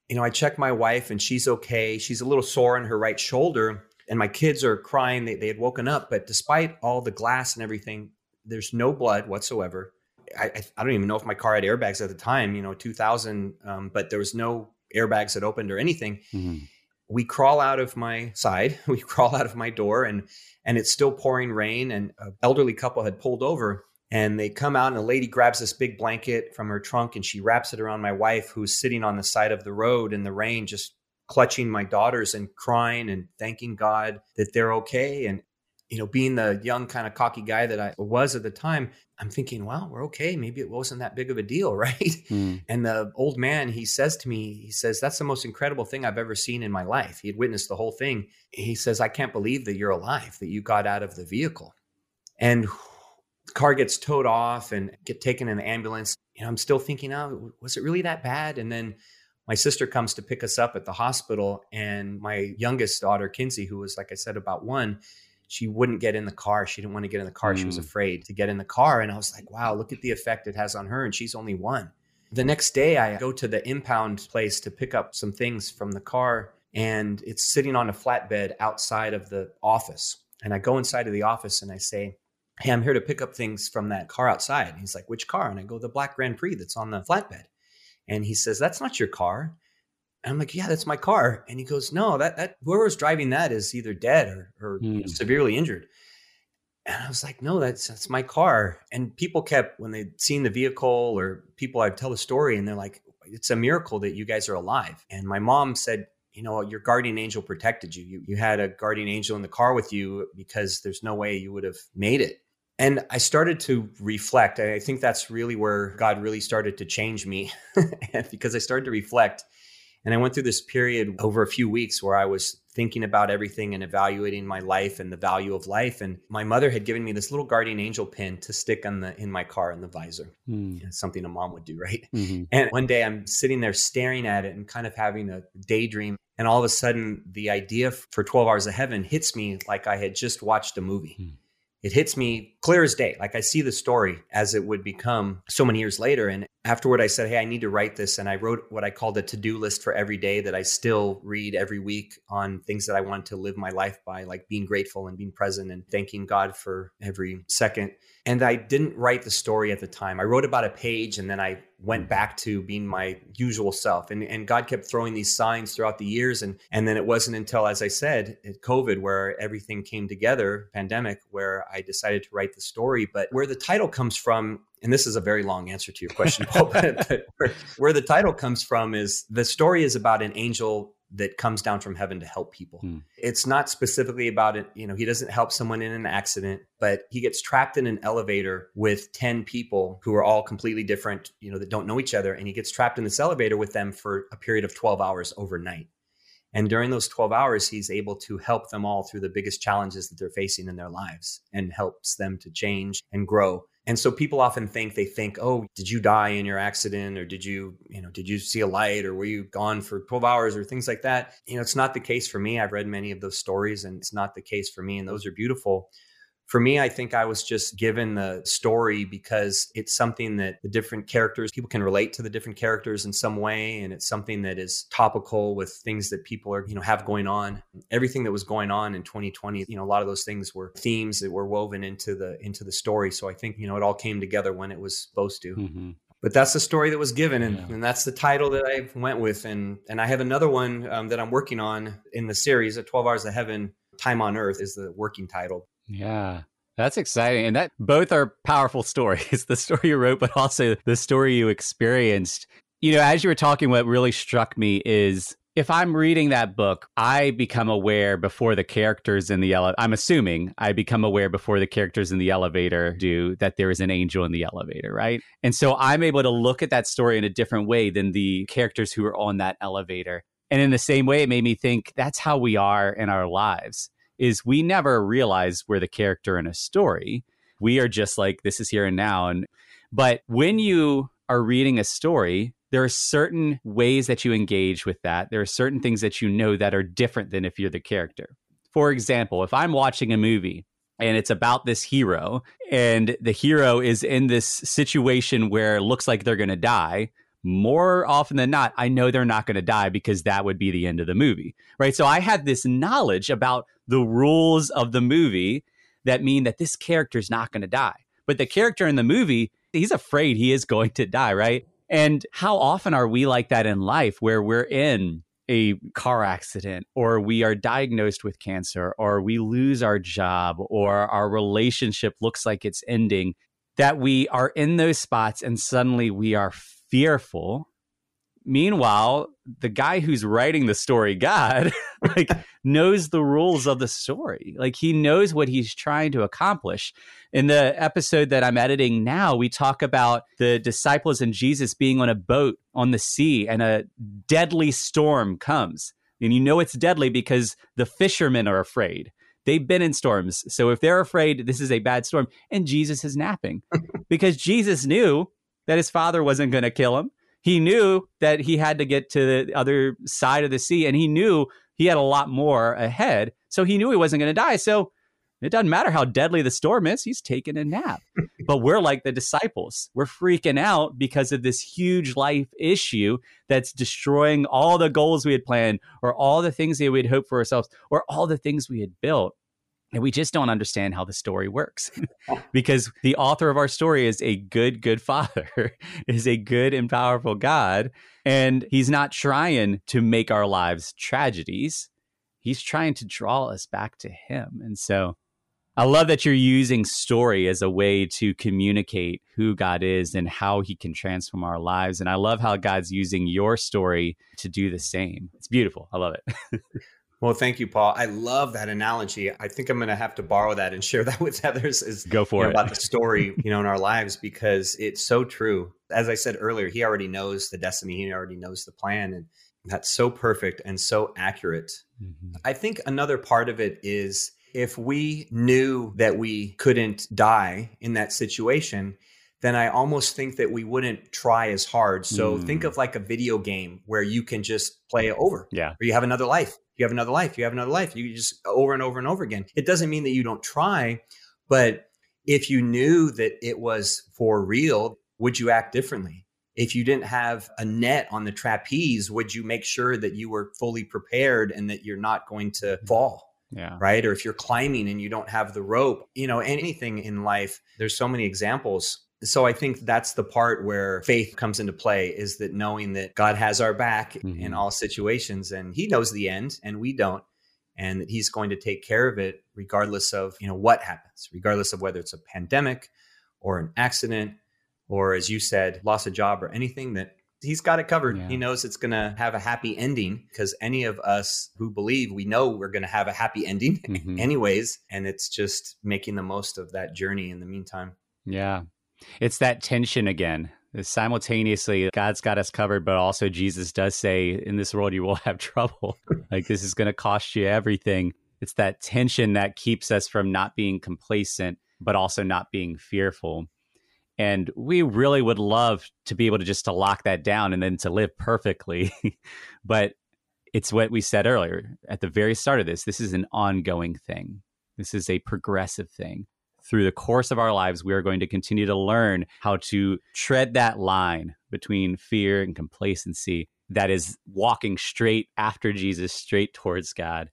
you know i check my wife and she's okay. She's a little sore on her right shoulder and my kids are crying. They, they had woken up but despite all the glass and everything there's no blood whatsoever I, I don't even know if my car had airbags at the time, you know, 2000, um, but there was no airbags that opened or anything. Mm-hmm. We crawl out of my side, [LAUGHS] we crawl out of my door, and and it's still pouring rain. And an elderly couple had pulled over, and they come out, and a lady grabs this big blanket from her trunk, and she wraps it around my wife, who's sitting on the side of the road in the rain, just clutching my daughters and crying and thanking God that they're okay. And you know, being the young kind of cocky guy that I was at the time, I'm thinking, well, we're okay. Maybe it wasn't that big of a deal, [LAUGHS] right? Mm. And the old man, he says to me, he says, that's the most incredible thing I've ever seen in my life. He had witnessed the whole thing. He says, I can't believe that you're alive, that you got out of the vehicle. And the [SIGHS] car gets towed off and get taken in the ambulance. You know, I'm still thinking, oh, was it really that bad? And then my sister comes to pick us up at the hospital, and my youngest daughter, Kinsey, who was, like I said, about one, she wouldn't get in the car. She didn't want to get in the car. Mm. She was mm. afraid to get in the car. And I was like, wow, look at the effect it has on her. And she's only one. The next day, I go to the impound place to pick up some things from the car, and it's sitting on a flatbed outside of the office. And I go inside of the office and I say, Hey, I'm here to pick up things from that car outside. And he's like, Which car? And I go, The black Grand Prix that's on the flatbed. And he says, That's not your car. And I'm like, yeah, that's my car. And he goes, no, that, that whoever's driving that is either dead or, or mm. severely injured. And I was like, no, that's that's my car. And people kept when they'd seen the vehicle or people I'd tell the story and they're like, it's a miracle that you guys are alive. And my mom said, you know, your guardian angel protected you. You you had a guardian angel in the car with you because there's no way you would have made it. And I started to reflect. I think that's really where God really started to change me [LAUGHS] because I started to reflect. And I went through this period over a few weeks where I was thinking about everything and evaluating my life and the value of life. And my mother had given me this little guardian angel pin to stick on the in my car in the visor. Mm. something a mom would do, right? Mm-hmm. And one day I'm sitting there staring at it and kind of having a daydream. And all of a sudden, the idea for 12 Hours of Heaven hits me like I had just watched a movie. Mm it hits me clear as day. Like I see the story as it would become so many years later. And afterward, I said, Hey, I need to write this. And I wrote what I called a to do list for every day that I still read every week on things that I want to live my life by, like being grateful and being present and thanking God for every second. And I didn't write the story at the time. I wrote about a page and then I went back to being my usual self. And, and God kept throwing these signs throughout the years. And, and then it wasn't until, as I said, COVID, where everything came together, pandemic, where I decided to write the story. But where the title comes from, and this is a very long answer to your question, Paul, [LAUGHS] but, but where, where the title comes from is the story is about an angel that comes down from heaven to help people. Hmm. It's not specifically about it, you know, he doesn't help someone in an accident, but he gets trapped in an elevator with 10 people who are all completely different, you know, that don't know each other and he gets trapped in this elevator with them for a period of 12 hours overnight. And during those 12 hours, he's able to help them all through the biggest challenges that they're facing in their lives and helps them to change and grow. And so people often think they think, "Oh, did you die in your accident or did you, you know, did you see a light or were you gone for 12 hours or things like that?" You know, it's not the case for me. I've read many of those stories and it's not the case for me and those are beautiful for me, I think I was just given the story because it's something that the different characters, people can relate to the different characters in some way. And it's something that is topical with things that people are, you know, have going on. Everything that was going on in 2020, you know, a lot of those things were themes that were woven into the, into the story. So I think, you know, it all came together when it was supposed to. Mm-hmm but that's the story that was given and, yeah. and, that's the title that i went with and and i have another one um, that i'm working on in the series at 12 hours of heaven time on earth is the working title yeah. That's exciting. And that both are powerful stories. [LAUGHS] the story you wrote, but also the story you experienced. You know, as you were talking, what really struck me is if I'm reading that book, I become aware before the characters in the elevator. I'm assuming I become aware before the characters in the elevator do that there is an angel in the elevator, right? And so I'm able to look at that story in a different way than the characters who are on that elevator. And in the same way, it made me think that's how we are in our lives is we never realize we're the character in a story. We are just like this is here and now and but when you are reading a story, there are certain ways that you engage with that. There are certain things that you know that are different than if you're the character. For example, if I'm watching a movie and it's about this hero and the hero is in this situation where it looks like they're going to die, more often than not, I know they're not going to die because that would be the end of the movie. Right. So I had this knowledge about the rules of the movie that mean that this character is not going to die. But the character in the movie, he's afraid he is going to die. Right. And how often are we like that in life where we're in a car accident or we are diagnosed with cancer or we lose our job or our relationship looks like it's ending? That we are in those spots and suddenly we are fearful. Meanwhile, the guy who's writing the story, God, [LAUGHS] like knows the rules of the story. Like he knows what he's trying to accomplish. In the episode that I'm editing now, we talk about the disciples and Jesus being on a boat on the sea and a deadly storm comes. And you know it's deadly because the fishermen are afraid. They've been in storms. So if they're afraid this is a bad storm, and Jesus is napping [LAUGHS] because Jesus knew that his father wasn't going to kill him. He knew that he had to get to the other side of the sea and he knew he had a lot more ahead. So he knew he wasn't going to die. So it doesn't matter how deadly the storm is, he's taking a nap. [LAUGHS] but we're like the disciples. We're freaking out because of this huge life issue that's destroying all the goals we had planned or all the things that we had hoped for ourselves or all the things we had built. And we just don't understand how the story works [LAUGHS] [LAUGHS] because the author of our story is a good, good father, [LAUGHS] is a good and powerful God. And he's not trying to make our lives tragedies. He's trying to draw us back to him. And so I love that you're using story as a way to communicate who God is and how he can transform our lives. And I love how God's using your story to do the same. It's beautiful. I love it. Well, thank you, Paul. I love that analogy. I think I'm going to have to borrow that and [LAUGHS] share that with others is go for you know, it about the story, [LAUGHS] you know, in our lives because it's so true. As I said earlier, he already knows the destiny. He already knows the plan. And that's so perfect and so accurate. Mm-hmm. I think another part of it is if we knew that we couldn't die in that situation, then I almost think that we wouldn't try as hard. So mm. think of like a video game where you can just play it over. Yeah. Or you have another life. You have another life. You have another life. You just over and over and over again. It doesn't mean that you don't try, but if you knew that it was for real, would you act differently? If you didn't have a net on the trapeze, would you make sure that you were fully prepared and that you're not going to mm. fall? Yeah. Right. Or if you're climbing and you don't have the rope, you know, anything in life, there's so many examples. So I think that's the part where faith comes into play is that knowing that God has our back mm-hmm. in all situations and he knows the end and we don't and that he's going to take care of it regardless of, you know, what happens, regardless of whether it's a pandemic or an accident or as you said, loss of job or anything that he's got it covered. Yeah. He knows it's going to have a happy ending because any of us who believe, we know we're going to have a happy ending mm-hmm. [LAUGHS] anyways. And it's just making the most of that journey in the meantime. Yeah. It's that tension again. Simultaneously, God's got us covered, but also Jesus does say, in this world, you will have [LAUGHS] trouble. like this is going to cost you everything. It's that tension that keeps us from not being complacent, but also not being fearful and we really would love to be able to just to lock that down and then to live perfectly [LAUGHS] but it's what we said earlier at the very start of this this is an ongoing thing this is a progressive thing through the course of our lives we are going to continue to learn how to tread that line between fear and complacency that is walking straight after jesus straight towards god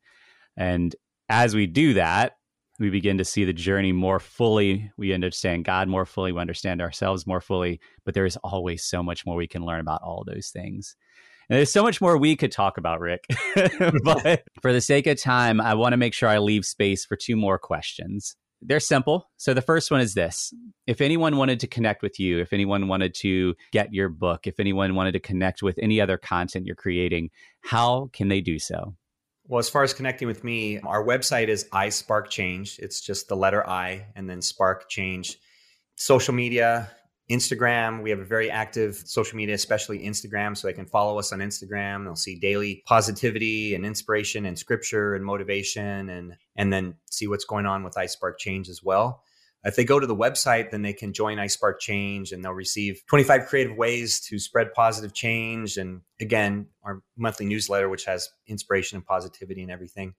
and as we do that we begin to see the journey more fully. We understand God more fully. We understand ourselves more fully. But there is always so much more we can learn about all those things. And there's so much more we could talk about, Rick. [LAUGHS] but [LAUGHS] for the sake of time, I want to make sure I leave space for two more questions. They're simple. So the first one is this If anyone wanted to connect with you, if anyone wanted to get your book, if anyone wanted to connect with any other content you're creating, how can they do so? Well, as far as connecting with me, our website is I Spark Change. It's just the letter I and then Spark Change. Social media, Instagram. We have a very active social media, especially Instagram. So they can follow us on Instagram. They'll see daily positivity and inspiration and scripture and motivation and and then see what's going on with iSpark Change as well. If they go to the website, then they can join iSpark Change and they'll receive 25 creative ways to spread positive change. And again, our monthly newsletter, which has inspiration and positivity and everything.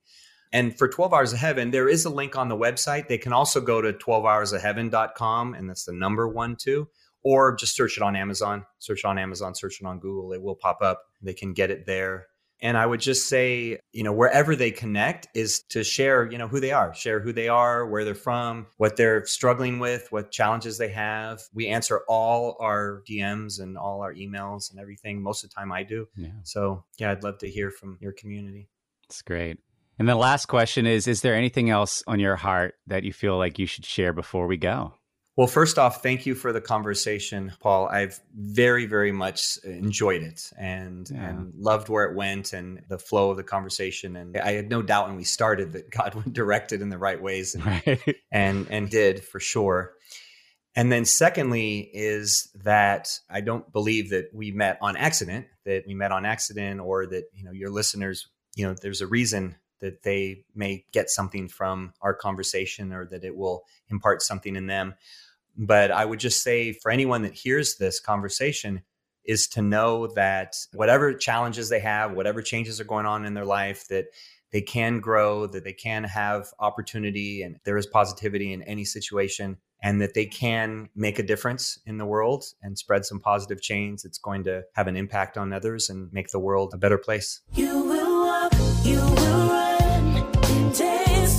And for 12 Hours of Heaven, there is a link on the website. They can also go to 12hoursofheaven.com, and that's the number one, too, or just search it on Amazon. Search on Amazon, search it on Google. It will pop up. They can get it there. And I would just say, you know, wherever they connect is to share, you know, who they are, share who they are, where they're from, what they're struggling with, what challenges they have. We answer all our DMs and all our emails and everything. Most of the time I do. Yeah. So, yeah, I'd love to hear from your community. That's great. And the last question is Is there anything else on your heart that you feel like you should share before we go? Well, first off, thank you for the conversation, Paul. I've very, very much enjoyed it and yeah. and loved where it went and the flow of the conversation. And I had no doubt when we started that [LAUGHS] God would direct it in the right ways and right. [LAUGHS] and, and did for sure. And then secondly is that I don't believe that we met on accident, that we met on accident or that, you know, your listeners, you know, there's a reason that they may get something from our conversation or that it will impart something in them. But I would just say for anyone that hears this conversation, is to know that whatever challenges they have, whatever changes are going on in their life, that they can grow, that they can have opportunity, and there is positivity in any situation, and that they can make a difference in the world and spread some positive change that's going to have an impact on others and make the world a better place. You will you will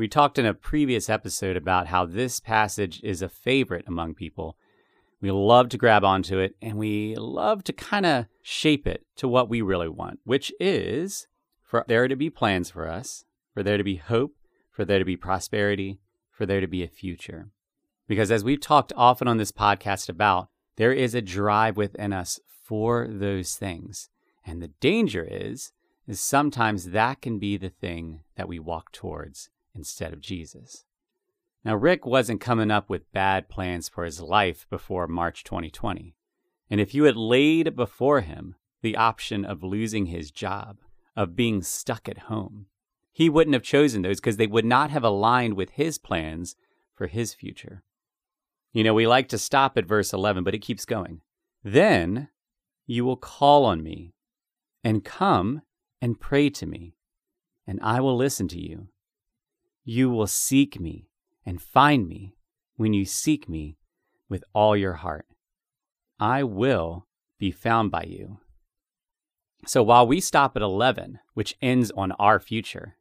We talked in a previous episode about how this passage is a favorite among people. We love to grab onto it and we love to kind of shape it to what we really want, which is for there to be plans for us, for there to be hope, for there to be prosperity, for there to be a future. Because as we've talked often on this podcast about, there is a drive within us for those things. And the danger is is sometimes that can be the thing that we walk towards instead of Jesus. Now, Rick wasn't coming up with bad plans for his life before March 2020. And if you had laid before him the option of losing his job, of being stuck at home, he wouldn't have chosen those because they would not have aligned with his plans for his future. You know, we like to stop at verse 11, but it keeps going. Then you will call on me and come and pray to me, and I will listen to you. You will seek me and find me when you seek me with all your heart. I will be found by you. So while we stop at 11, which ends on our future,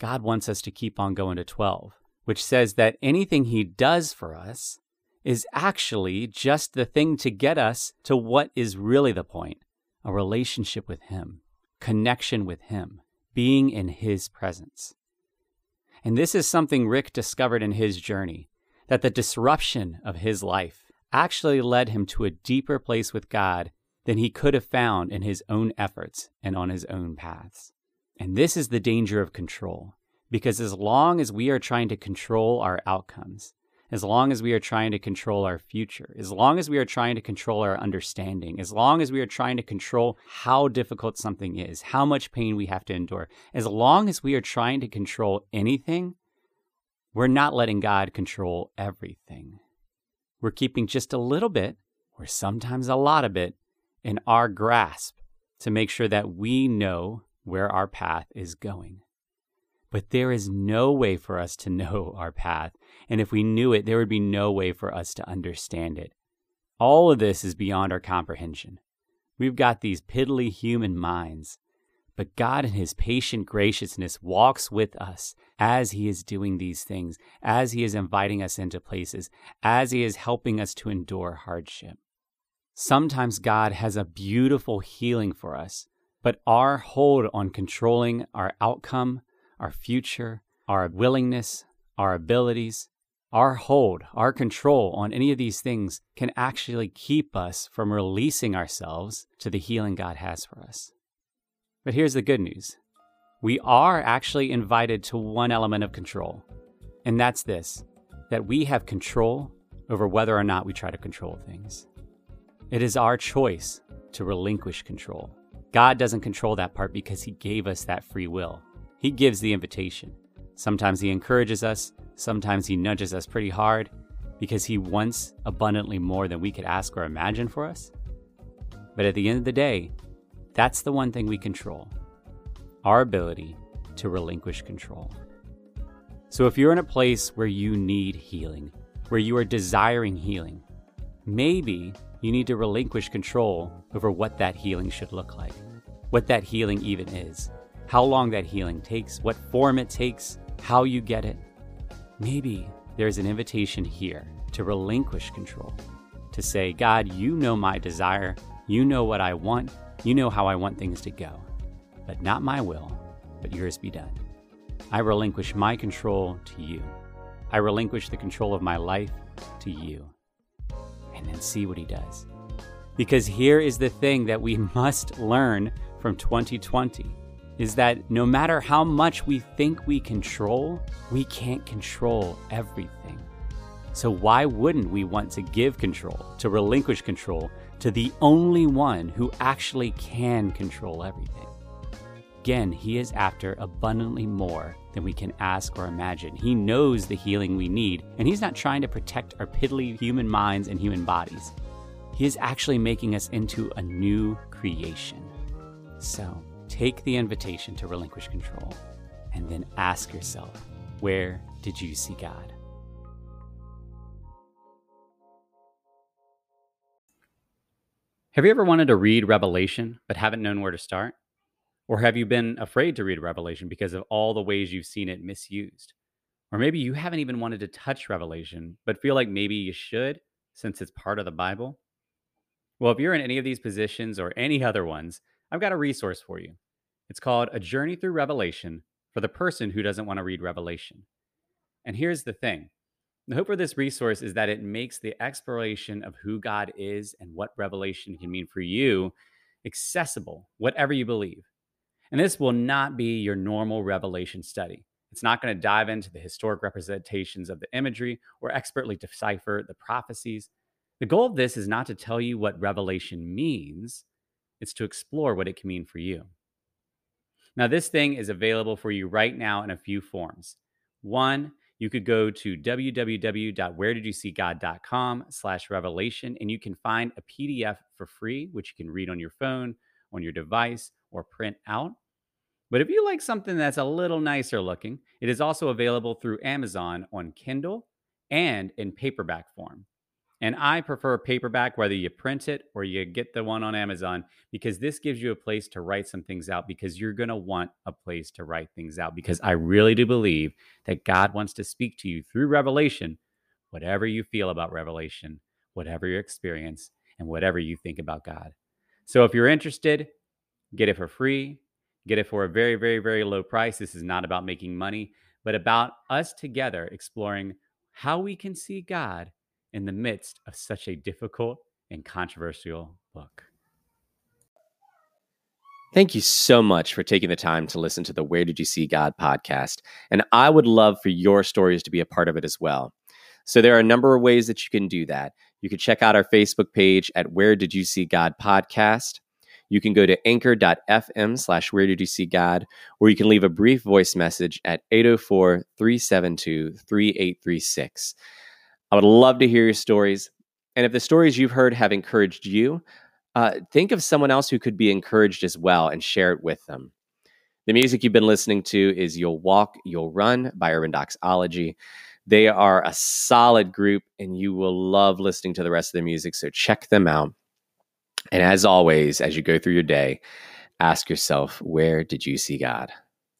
God wants us to keep on going to 12, which says that anything He does for us is actually just the thing to get us to what is really the point a relationship with Him connection with Him, being in His presence. And this is something Rick discovered in his journey that the disruption of his life actually led him to a deeper place with God than he could have found in his own efforts and on his own paths. And this is the danger of control, because as long as we are trying to control our outcomes, as long as we are trying to control our future, as long as we are trying to control our understanding, as long as we are trying to control how difficult something is, how much pain we have to endure, as long as we are trying to control anything, we're not letting God control everything. We're keeping just a little bit, or sometimes a lot of it, in our grasp to make sure that we know where our path is going. But there is no way for us to [LAUGHS] know our path. And if we knew it, there would be no way for us to understand it. All of this is beyond our comprehension. We've got these piddly human minds. But God, in His patient graciousness, walks with us as He is doing these things, as He is inviting us into places, as He is helping us to endure hardship. Sometimes God has a beautiful healing for us, but our hold on controlling our outcome, our future, our willingness, our abilities, our hold, our control on any of these things can actually keep us from releasing ourselves to the healing God has for us. But here's the good news we are actually invited to one element of control, and that's this that we have control over whether or not we try to control things. It is our choice to relinquish control. God doesn't control that part because He gave us that free will. He gives the invitation. Sometimes He encourages us, sometimes He nudges us pretty hard because He wants abundantly more than we could ask or imagine for us. But at the end of the day, that's the one thing we control our ability to relinquish control. So if you're in a place where you need healing, where you are desiring healing, maybe you need to relinquish control over what that healing should look like, what that healing even is how long that healing takes, what form it takes, how you get it. Maybe there's an invitation here to relinquish control, to say, God, you know my desire, you know what I want, you know how I want things to go, but not my will, but yours be done. I relinquish my control to you. I relinquish the control of my life to you. And then see what he does. Because here is the thing that we [LAUGHS] must learn from 2020 is that no matter how much we think we control, we can't control everything. So, why wouldn't we want to give control, to relinquish control to the only one who actually can control everything? Again, He is after abundantly more than we can ask or imagine. He knows the healing we need, and He's not trying to protect our piddly human minds and human bodies. He is actually making us into a new creation. So, Take the invitation to relinquish control and then ask yourself, where did you see God? Have you ever wanted to read Revelation but haven't known where to start? Or have you been afraid to read Revelation because of all the ways you've seen it misused? Or maybe you haven't even wanted to touch Revelation but feel like maybe you should since it's part of the Bible? Well, if you're in any of these positions or any other ones, I've got a resource for you. It's called A Journey Through Revelation for the person who doesn't want to read Revelation. And here's the thing the hope for this resource is that it makes the exploration of who God is and what revelation can mean for you accessible, whatever you believe. And this will not be your normal revelation study. It's not going to dive into the historic representations of the imagery or expertly decipher the prophecies. The goal of this is not to tell you what revelation means, it's to explore what it can mean for you. Now, this thing is available for you right now in a few forms. One, you could go to www.wheredidyousee.god.com slash revelation and you can find a PDF for free, which you can read on your phone, on your device, or print out. But if you like something that's a little nicer looking, it is also available through Amazon on Kindle and in paperback form. And I prefer paperback, whether you print it or you get the one on Amazon, because this gives you a place to write some things out because you're going to want a place to write things out. Because I really do believe that God wants to speak to you through revelation, whatever you feel about revelation, whatever your experience, and whatever you think about God. So if you're interested, get it for free, get it for a very, very, very low price. This is not about making money, but about us together exploring how we can see God in the midst of such a difficult and controversial book. Thank you so much for taking the time to listen to the Where Did You See God podcast. And I would love for your stories to be a part of it as well. So there are a number of ways that you can do that. You can check out our Facebook page at Where Did You See God podcast. You can go to anchor.fm slash Where Did You See God, or you can leave a brief voice message at 804 372 3836. I would love to hear your stories. And if the stories you've heard have encouraged you, uh, think of someone else who could be encouraged as well and share it with them. The music you've been listening to is You'll Walk, You'll Run by Urban Doxology. They are a solid group, and you will love listening to the rest of their music. So check them out. And as always, as you go through your day, ask yourself, where did you see God?